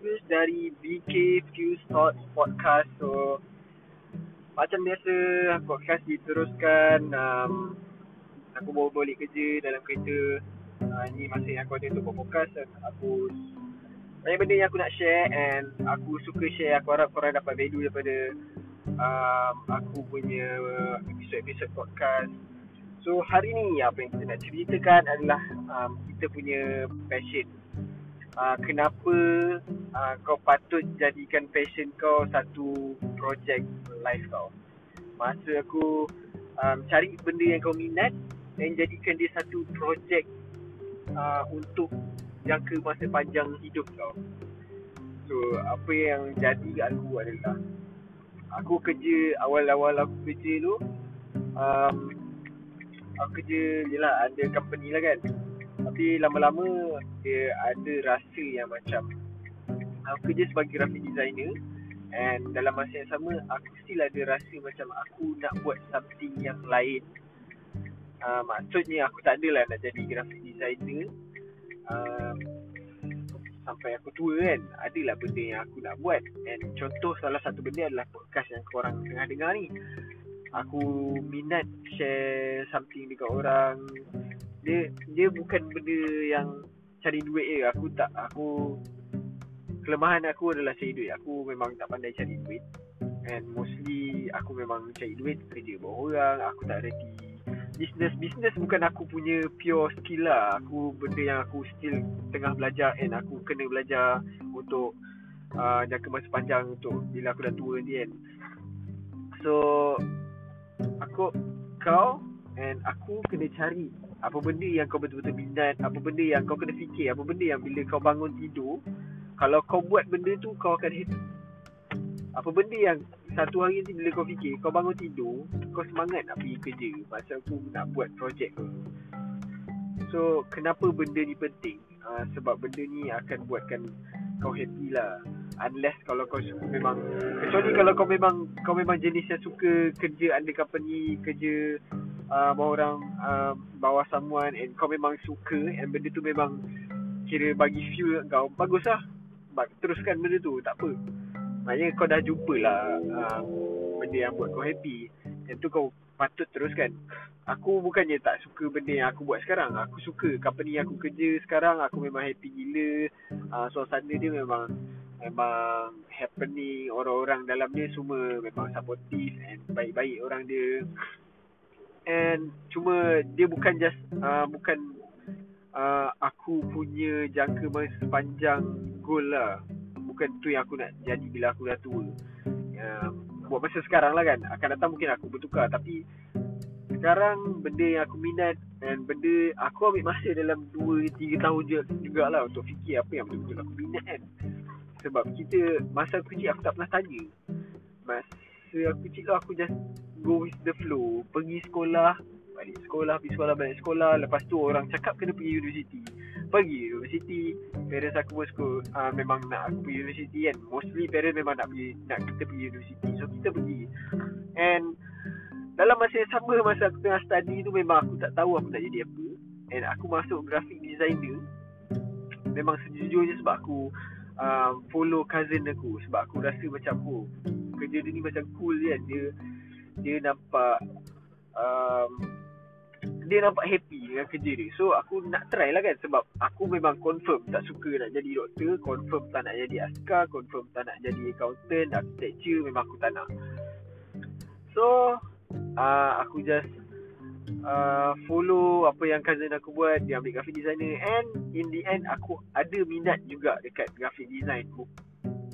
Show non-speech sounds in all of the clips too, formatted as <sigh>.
Hafiz dari BK Few Thoughts Podcast. So Macam biasa podcast diteruskan um, Aku bawa balik kerja dalam kereta. Uh, Ini masa yang aku ada untuk podcast Dan aku Banyak benda yang aku nak share And aku suka share. Aku harap korang dapat value daripada um, Aku punya episod-episod podcast. So hari ni apa yang kita nak ceritakan adalah um, Kita punya passion uh, kenapa uh, kau patut jadikan passion kau satu projek life kau. Masa aku um, cari benda yang kau minat dan jadikan dia satu projek uh, untuk jangka masa panjang hidup kau. So apa yang jadi aku adalah aku kerja awal-awal aku kerja tu um, aku kerja je lah ada company lah kan tapi lama-lama dia ada rasa yang macam aku kerja sebagai graphic designer and dalam masa yang sama aku still ada rasa macam aku nak buat something yang lain. Uh, maksudnya aku tak adalah nak jadi graphic designer uh, sampai aku tua kan. Adalah benda yang aku nak buat and contoh salah satu benda adalah podcast yang korang tengah dengar ni. Aku minat share something dekat orang dia dia bukan benda yang cari duit je. Aku tak aku kelemahan aku adalah cari duit. Aku memang tak pandai cari duit. And mostly aku memang cari duit kerja buat orang. Aku tak reti business. Business bukan aku punya pure skill lah. Aku benda yang aku still tengah belajar. And aku kena belajar untuk uh, jangka masa panjang untuk bila aku dah tua nanti kan. So aku kau and aku kena cari apa benda yang kau betul-betul minat apa benda yang kau kena fikir apa benda yang bila kau bangun tidur kalau kau buat benda tu kau akan happy. Apa benda yang satu hari nanti bila kau fikir kau bangun tidur kau semangat nak pergi kerja pasal aku nak buat projek so kenapa benda ni penting? Uh, sebab benda ni akan buatkan kau happy lah. Unless kalau kau memang kecuali kalau kau memang kau memang jenis yang suka kerja under company kerja uh, bawa orang uh, bawa someone and kau memang suka and benda tu memang kira bagi fuel kau bagus lah. Teruskan benda tu tak apa. Maknanya kau dah jumpa lah uh, benda yang buat kau happy yang tu kau patut teruskan. Aku bukannya tak suka benda yang aku buat sekarang. Aku suka company aku kerja sekarang aku memang happy gila. Uh, suasana dia memang memang happening. Orang-orang dalam dia semua memang supportive and baik-baik orang dia and cuma dia bukan just uh, bukan uh, aku punya jangka masa sepanjang goal lah. Bukan tu yang aku nak jadi bila aku dah tua. Uh, buat masa sekarang lah kan. Akan datang mungkin aku bertukar. Tapi sekarang benda yang aku minat dan benda aku ambil masa dalam 2-3 tahun je jugalah untuk fikir apa yang betul-betul aku minat kan. Sebab kita masa aku kecil aku tak pernah tanya. Masa aku kecil aku just go with the flow. Pergi sekolah balik sekolah pergi sekolah balik sekolah. Lepas tu orang cakap kena pergi universiti. Pergi universiti parents aku pun suka uh, memang nak aku pergi universiti kan. Mostly parents memang nak pergi nak kita pergi universiti. So kita pergi. And dalam masa yang sama masa aku tengah study tu memang aku tak tahu aku nak jadi apa. And aku masuk graphic designer. Memang sejujurnya sebab aku uh, follow cousin aku. Sebab aku rasa macam oh kerja dia ni macam cool kan. Dia dia nampak um, dia nampak happy dengan kerja dia. So aku nak try lah kan sebab aku memang confirm tak suka nak jadi doktor confirm tak nak jadi askar confirm tak nak jadi accountant architecture memang aku tak nak. So uh, aku just uh, follow apa yang cousin aku buat dia ambil graphic designer and in the end aku ada minat juga dekat graphic design.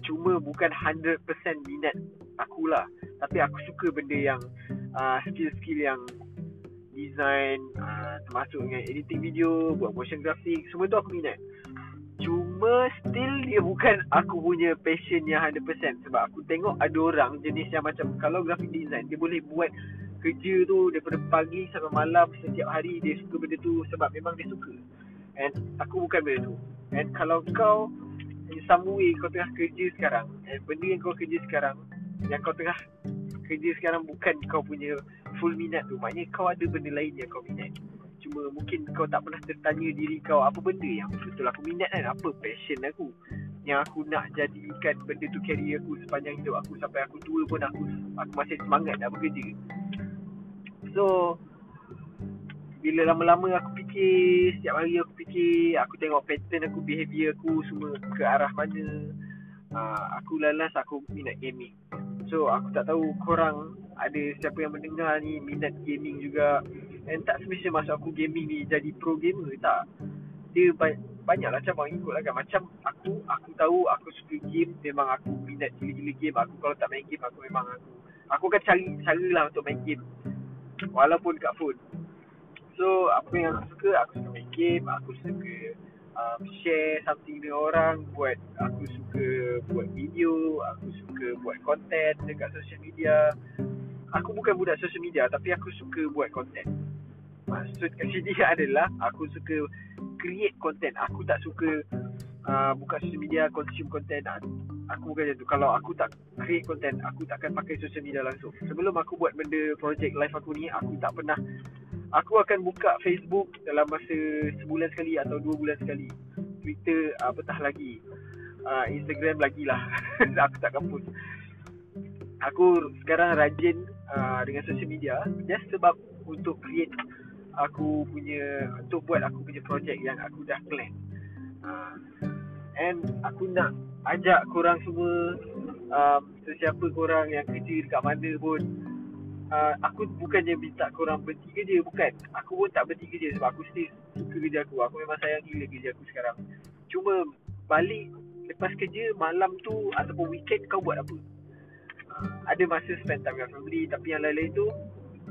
Cuma bukan 100% minat akulah tapi aku suka benda yang uh, skill-skill yang design uh, termasuk dengan editing video buat motion graphic semua tu aku minat. Cuma still dia bukan aku punya passion yang 100% sebab aku tengok ada orang jenis yang macam kalau graphic design dia boleh buat kerja tu daripada pagi sampai malam setiap hari dia suka benda tu sebab memang dia suka. And aku bukan benda tu. And kalau kau in some way kau tengah kerja sekarang and benda yang kau kerja sekarang yang kau tengah kerja sekarang bukan kau punya full minat tu maknanya kau ada benda lain yang kau minat cuma mungkin kau tak pernah tertanya diri kau apa benda yang betul aku minat kan apa passion aku yang aku nak jadikan benda tu career aku sepanjang hidup aku sampai aku tua pun aku aku masih semangat nak bekerja. So bila lama-lama aku fikir setiap hari aku fikir aku tengok pattern aku behavior aku semua ke arah mana uh, aku lalas aku minat gaming. So aku tak tahu korang ada siapa yang mendengar ni minat gaming juga. And tak semestinya masuk aku gaming ni jadi pro gamer tak. Dia banyak lah cabang ikut lah kan. Macam aku, aku tahu aku suka game Memang aku minat gila-gila game. Aku kalau tak main game aku memang aku Aku akan cari cara lah untuk main game. Walaupun kat phone. So apa yang aku suka, aku suka main game Aku suka um, share something dengan orang Buat, aku suka buat video Aku suka buat content dekat social media. Aku bukan budak social media Tapi aku suka buat content. Maksud kat sini <laughs> adalah Aku suka create content. Aku tak suka uh, Buka social media Consume content. Aku bukan macam tu. Kalau aku tak create content Aku takkan pakai social media langsung. Sebelum aku buat benda Project live aku ni Aku tak pernah Aku akan buka Facebook Dalam masa Sebulan sekali Atau dua bulan sekali. Twitter uh, Betah lagi. Uh, Instagram lagi lah. <laughs> Aku takkan post. Aku sekarang rajin uh, Dengan social media. Just sebab Untuk create aku punya untuk buat aku punya projek yang aku dah plan. Uh, and aku nak ajak korang semua um, sesiapa korang yang kerja dekat mana pun uh, aku bukannya minta korang berhenti kerja bukan. Aku pun tak berhenti kerja sebab aku still suka kerja aku. Aku memang sayang gila kerja aku sekarang. Cuma balik lepas kerja malam tu ataupun weekend kau buat apa? Uh, ada masa spend time dengan family tapi yang lain-lain tu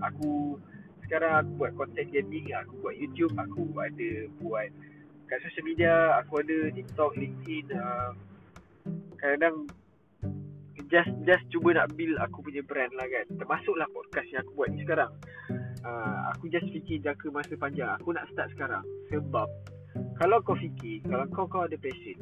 aku sekarang aku buat content gaming aku buat YouTube aku ada buat kat social media aku ada TikTok LinkedIn uh, kadang just just cuba nak build aku punya brand lah kan. Termasuklah podcast yang aku buat ni sekarang. Uh, aku just fikir jangka masa panjang. Aku nak start sekarang. Sebab kalau kau fikir kalau kau kau ada passion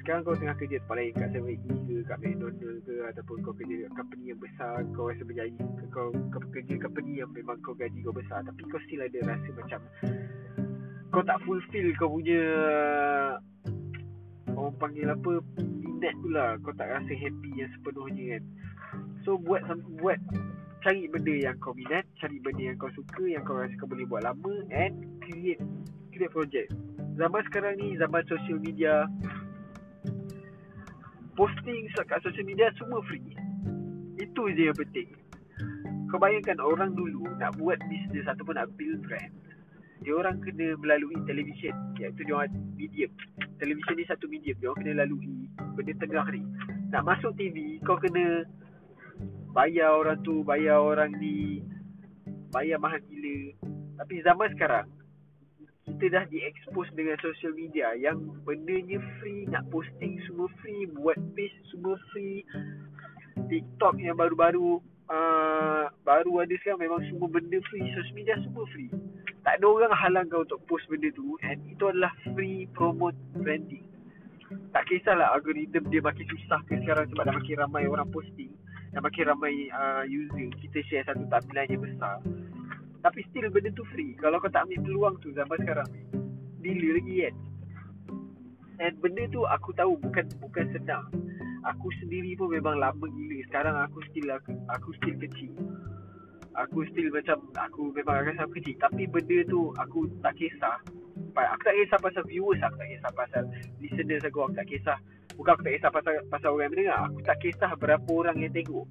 sekarang kau tengah kerja tempat lain kat 7 ke kat McDonald ke ataupun kau kerja kat company yang besar kau rasa berjaya ke kau, kau kerja company yang memang kau gaji kau besar tapi kau still ada rasa macam kau tak fulfill kau punya orang panggil apa minat tu lah kau tak rasa happy yang sepenuhnya kan so buat buat cari benda yang kau minat cari benda yang kau suka yang kau rasa kau boleh buat lama and create create project zaman sekarang ni zaman social media posting kat social media semua free. Itu je yang penting. Kau bayangkan orang dulu nak buat bisnes ataupun nak build brand. Dia orang kena melalui televisyen iaitu dia orang medium. Televisyen ni satu medium dia orang kena lalui benda tengah ni. Nak masuk TV kau kena bayar orang tu, bayar orang ni, bayar mahal gila. Tapi zaman sekarang kita dah di-expose dengan social media yang bendanya free, nak posting semua free, buat page semua free. TikTok yang baru-baru uh, baru ada sekarang memang semua benda free, social media semua free. Tak ada orang halang kau untuk post benda tu and itu adalah free promote branding. Tak kisahlah algoritma dia makin susah ke sekarang sebab dah makin ramai orang posting Dah makin ramai uh, user. Kita share satu tampilan yang besar. Tapi still benda tu free. Kalau kau tak ambil peluang tu zaman sekarang Bila lagi kan? And benda tu aku tahu bukan bukan senang Aku sendiri pun memang lama gila. Sekarang aku still aku, aku still kecil. Aku still macam Aku memang rasa aku kecil. Tapi benda tu aku tak kisah Aku tak kisah pasal viewers Aku tak kisah pasal listeners aku Aku tak kisah. Bukan aku tak kisah pasal, pasal orang yang mendengar. Aku tak kisah berapa orang yang tengok.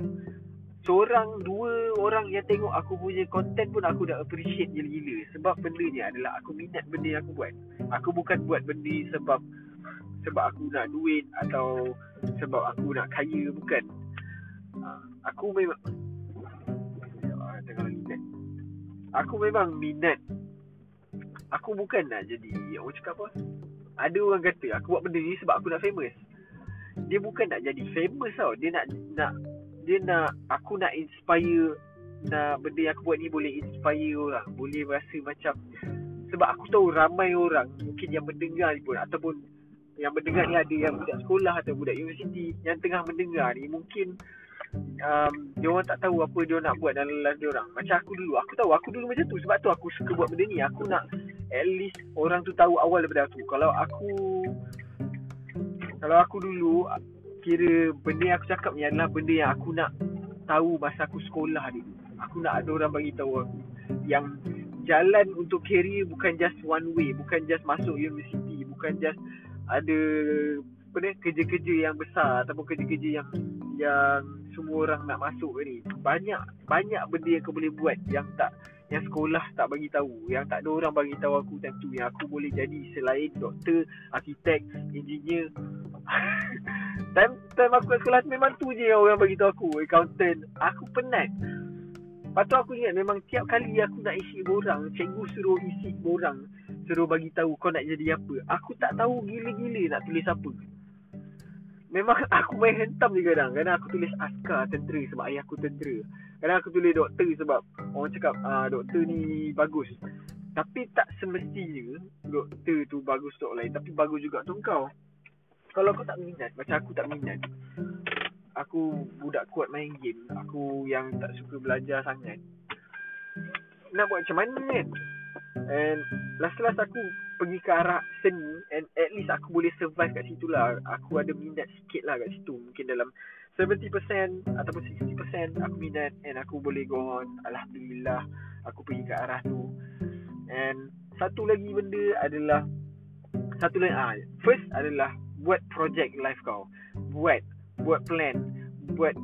Seorang dua orang yang tengok aku punya content pun aku dah appreciate gila-gila. Sebab benda ni adalah aku minat benda yang aku buat. Aku bukan buat benda sebab sebab aku nak duit atau sebab aku nak kaya bukan. Ah, aku memang aku memang minat aku bukan nak jadi orang cakap apa? Ada orang kata aku buat benda ni sebab aku nak famous. Dia bukan nak jadi famous tau. Dia nak nak dia nak aku nak inspire nak benda yang aku buat ni boleh inspire orang boleh rasa macam sebab aku tahu ramai orang mungkin yang mendengar ni pun ataupun yang mendengar ni ada yang budak sekolah atau budak universiti yang tengah mendengar ni mungkin um, dia orang tak tahu apa dia nak buat dalam life dia orang. Macam aku dulu aku tahu aku dulu macam tu. Sebab tu aku suka buat benda ni. Aku nak at least orang tu tahu awal daripada aku. Kalau aku Kalau aku dulu Kira benda yang aku cakap ni adalah Benda yang aku nak Tahu masa aku sekolah dulu Aku nak ada orang bagi tahu aku. Yang Jalan untuk career Bukan just one way Bukan just masuk university Bukan just Ada Apa ni Kerja-kerja yang besar Ataupun kerja-kerja yang Yang Semua orang nak masuk ni. Banyak Banyak benda yang kau boleh buat Yang tak yang sekolah tak bagi tahu yang tak ada orang bagi tahu aku time tu yang aku boleh jadi selain doktor arkitek engineer. <laughs> Time time aku sekolah memang tu je yang orang bagi tahu aku accountant. Aku penat. Lepas tu aku ingat memang tiap kali aku nak isi borang Cikgu suruh isi borang Suruh bagi tahu kau nak jadi apa. Aku tak tahu gila-gila nak tulis apa Memang <laughs> aku main hentam je kadang. Kadang aku tulis askar tentera sebab ayah aku tentera. Kadang aku tulis doktor sebab Orang cakap ah, doktor ni bagus. Tapi tak semestinya Doktor tu bagus untuk lain Tapi bagus juga untuk kau. Kalau kau tak minat Macam aku tak minat. Aku budak kuat main game. Aku yang tak suka belajar sangat. Nak buat macam mana kan? And last-last aku pergi ke arah seni And at least aku boleh survive kat situ lah. Aku ada minat sikit lah kat situ. Mungkin dalam 70% ataupun 60% aku minat And aku boleh go on. Alhamdulillah Aku pergi ke arah tu. And satu lagi benda adalah Satu lagi ah, First adalah Buat project life kau. Buat Buat plan. Buat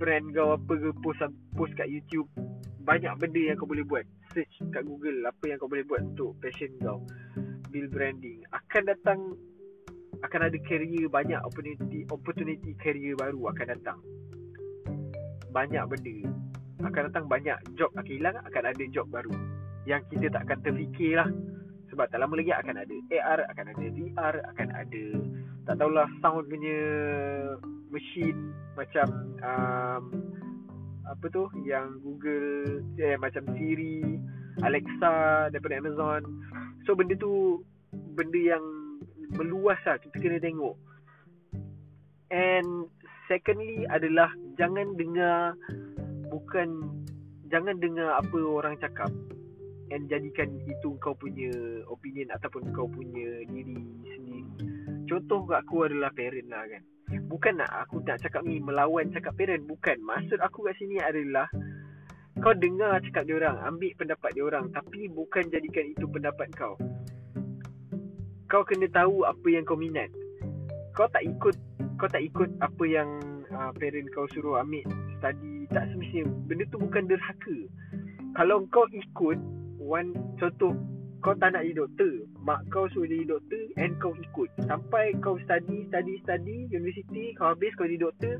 brand kau apa ke Post, post kat YouTube Banyak benda yang kau boleh buat. Search kat Google Apa yang kau boleh buat untuk passion kau. Build branding. Akan datang Akan ada career Banyak opportunity Opportunity career baru akan datang. Banyak benda. Akan datang banyak job akan hilang Akan ada job baru. Yang kita tak akan terfikir lah. Sebab tak lama lagi akan ada AR, akan ada VR, akan ada tak tahulah sound punya machine macam um, apa tu yang Google eh macam Siri, Alexa daripada Amazon. So benda tu benda yang meluas lah kita kena tengok. And secondly adalah jangan dengar bukan jangan dengar apa orang cakap and jadikan itu kau punya opinion ataupun kau punya diri sendiri. Contoh kat aku adalah parent lah kan. Bukan nak aku nak cakap ni melawan cakap parent. Bukan. Maksud aku kat sini adalah kau dengar cakap dia orang, ambil pendapat dia orang tapi bukan jadikan itu pendapat kau. Kau kena tahu apa yang kau minat. Kau tak ikut kau tak ikut apa yang uh, parent kau suruh ambil study tak semestinya benda tu bukan derhaka. Kalau kau ikut one contoh kau tak nak jadi doktor mak kau suruh jadi doktor and kau ikut. Sampai kau study study study university kau habis kau jadi doktor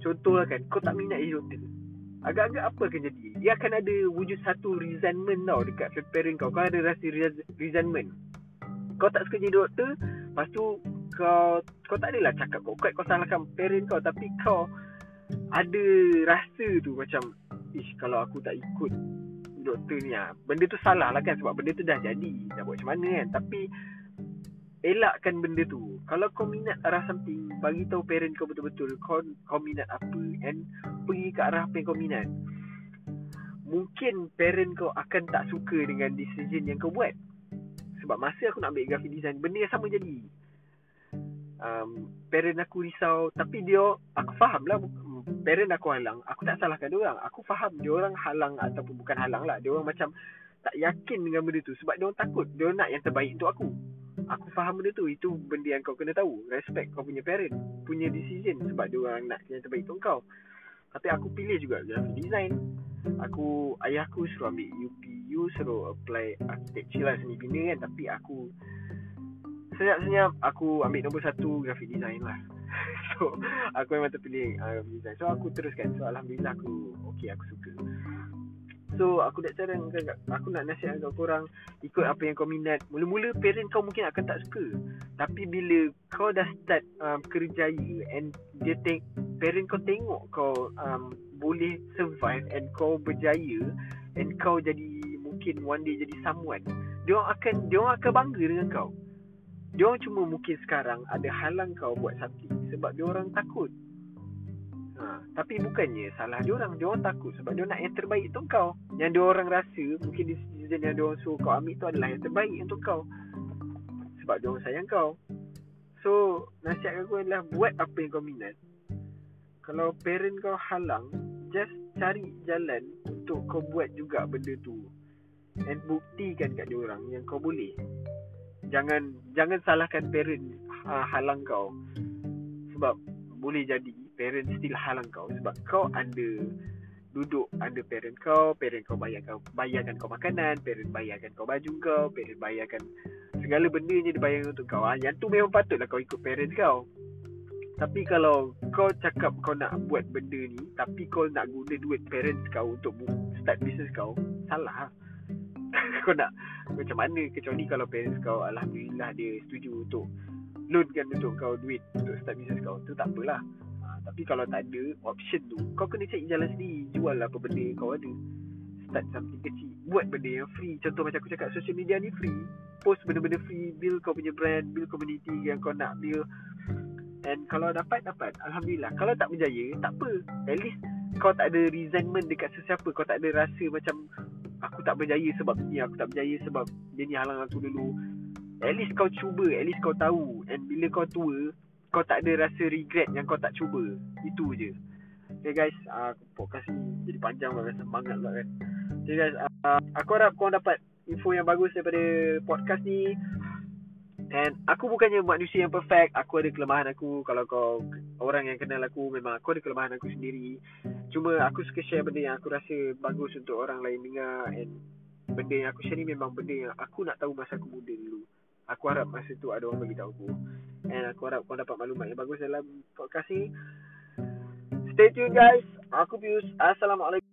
contohlah kan kau tak minat jadi doktor agak-agak apa akan jadi? Dia akan ada wujud satu resentment tau dekat parent kau. Kau ada rasa resentment. Kau tak suka jadi doktor lepas tu kau kau tak adalah cakap kau kau salahkan parent kau. Tapi kau ada rasa tu macam ish kalau aku tak ikut doktor ni ah. Benda tu salah lah kan sebab benda tu dah jadi. Dah buat macam mana kan? Tapi elakkan benda tu. Kalau kau minat arah something bagi tahu parent kau betul-betul kau kau minat apa and pergi ke arah apa yang kau minat mungkin parent kau akan tak suka dengan decision yang kau buat. Sebab masa aku nak ambil graphic design benda yang sama jadi. Um, parent aku risau tapi dia aku faham lah parent aku halang. Aku tak salahkan dia orang. Aku faham dia orang halang ataupun bukan halang lah. Dia orang macam tak yakin dengan benda tu sebab dia orang takut. Dia orang nak yang terbaik untuk aku. Aku faham benda tu. Itu benda yang kau kena tahu. Respect kau punya parent. Punya decision sebab dia orang nak yang terbaik untuk kau. Tapi aku pilih juga graphic design. Aku ayah aku suruh ambil UPU suruh apply architecture lah seni bina kan. Tapi aku senyap-senyap aku ambil nombor satu graphic design lah. <laughs> So aku memang terpilih uh, graphic design. So aku teruskan. So Alhamdulillah aku Okay aku suka. So aku nak cara Aku nak nasihat kat korang Ikut apa yang kau minat. Mula-mula parent kau mungkin akan tak suka. Tapi bila kau dah start um, kerjaya And dia teng- parent kau tengok kau um, Boleh survive And kau berjaya And kau jadi Mungkin one day jadi someone Dia akan Dia akan bangga dengan kau dia orang cuma mungkin sekarang ada halang kau buat something sebab dia orang takut. Ha, tapi bukannya salah dia orang, dia orang takut sebab dia nak yang terbaik untuk kau. Yang dia orang rasa mungkin decision yang dia orang suruh kau ambil tu adalah yang terbaik untuk kau. Sebab dia orang sayang kau. So nasihat aku adalah Buat apa yang kau minat Kalau parent kau halang Just cari jalan Untuk kau buat juga benda tu And buktikan kat dia orang Yang kau boleh Jangan Jangan salahkan parent uh, Halang kau. Sebab Boleh jadi Parent still halang kau. Sebab kau ada Duduk under parent kau Parent kau bayarkan Bayarkan kau makanan Parent bayarkan kau baju kau Parent bayarkan segala benda je dia bayar untuk kau. Ha? Yang tu memang patutlah kau ikut parents kau. Tapi kalau kau cakap kau nak buat benda ni Tapi kau nak guna duit parents kau untuk start business kau Salah <laughs> Kau nak macam mana Kecuali kalau parents kau Alhamdulillah dia setuju untuk Loankan untuk kau duit untuk start business kau Tu tak apalah. Ha, Tapi kalau tak ada option tu Kau kena cari jalan sendiri. Jual apa benda kau ada. Start something kecil. Buat benda yang free. Contoh macam aku cakap Social media ni free. Post benda-benda free. Build kau punya brand build community yang kau nak build. And kalau dapat dapat. Alhamdulillah. Kalau tak berjaya tak apa. At least kau tak ada resentment dekat sesiapa. Kau tak ada rasa macam aku tak berjaya sebab ni aku tak berjaya sebab dia ni halang aku dulu. At least kau cuba at least kau tahu. And bila kau tua kau tak ada rasa regret yang kau tak cuba. Itu je. Okay guys, uh, podcast ni jadi panjang lah semangat lah kan. Okay guys, uh, aku harap kau dapat info yang bagus daripada podcast ni And aku bukannya manusia yang perfect. Aku ada kelemahan aku. Kalau kau orang yang kenal aku Memang aku ada kelemahan aku sendiri. Cuma aku suka share benda yang aku rasa Bagus untuk orang lain dengar. And benda yang aku share ni memang benda yang Aku nak tahu masa aku muda dulu. Aku harap masa tu ada orang beritahu aku. And aku harap kau dapat maklumat yang bagus dalam podcast ni. Stay tuned guys. Aku Pius. Assalamualaikum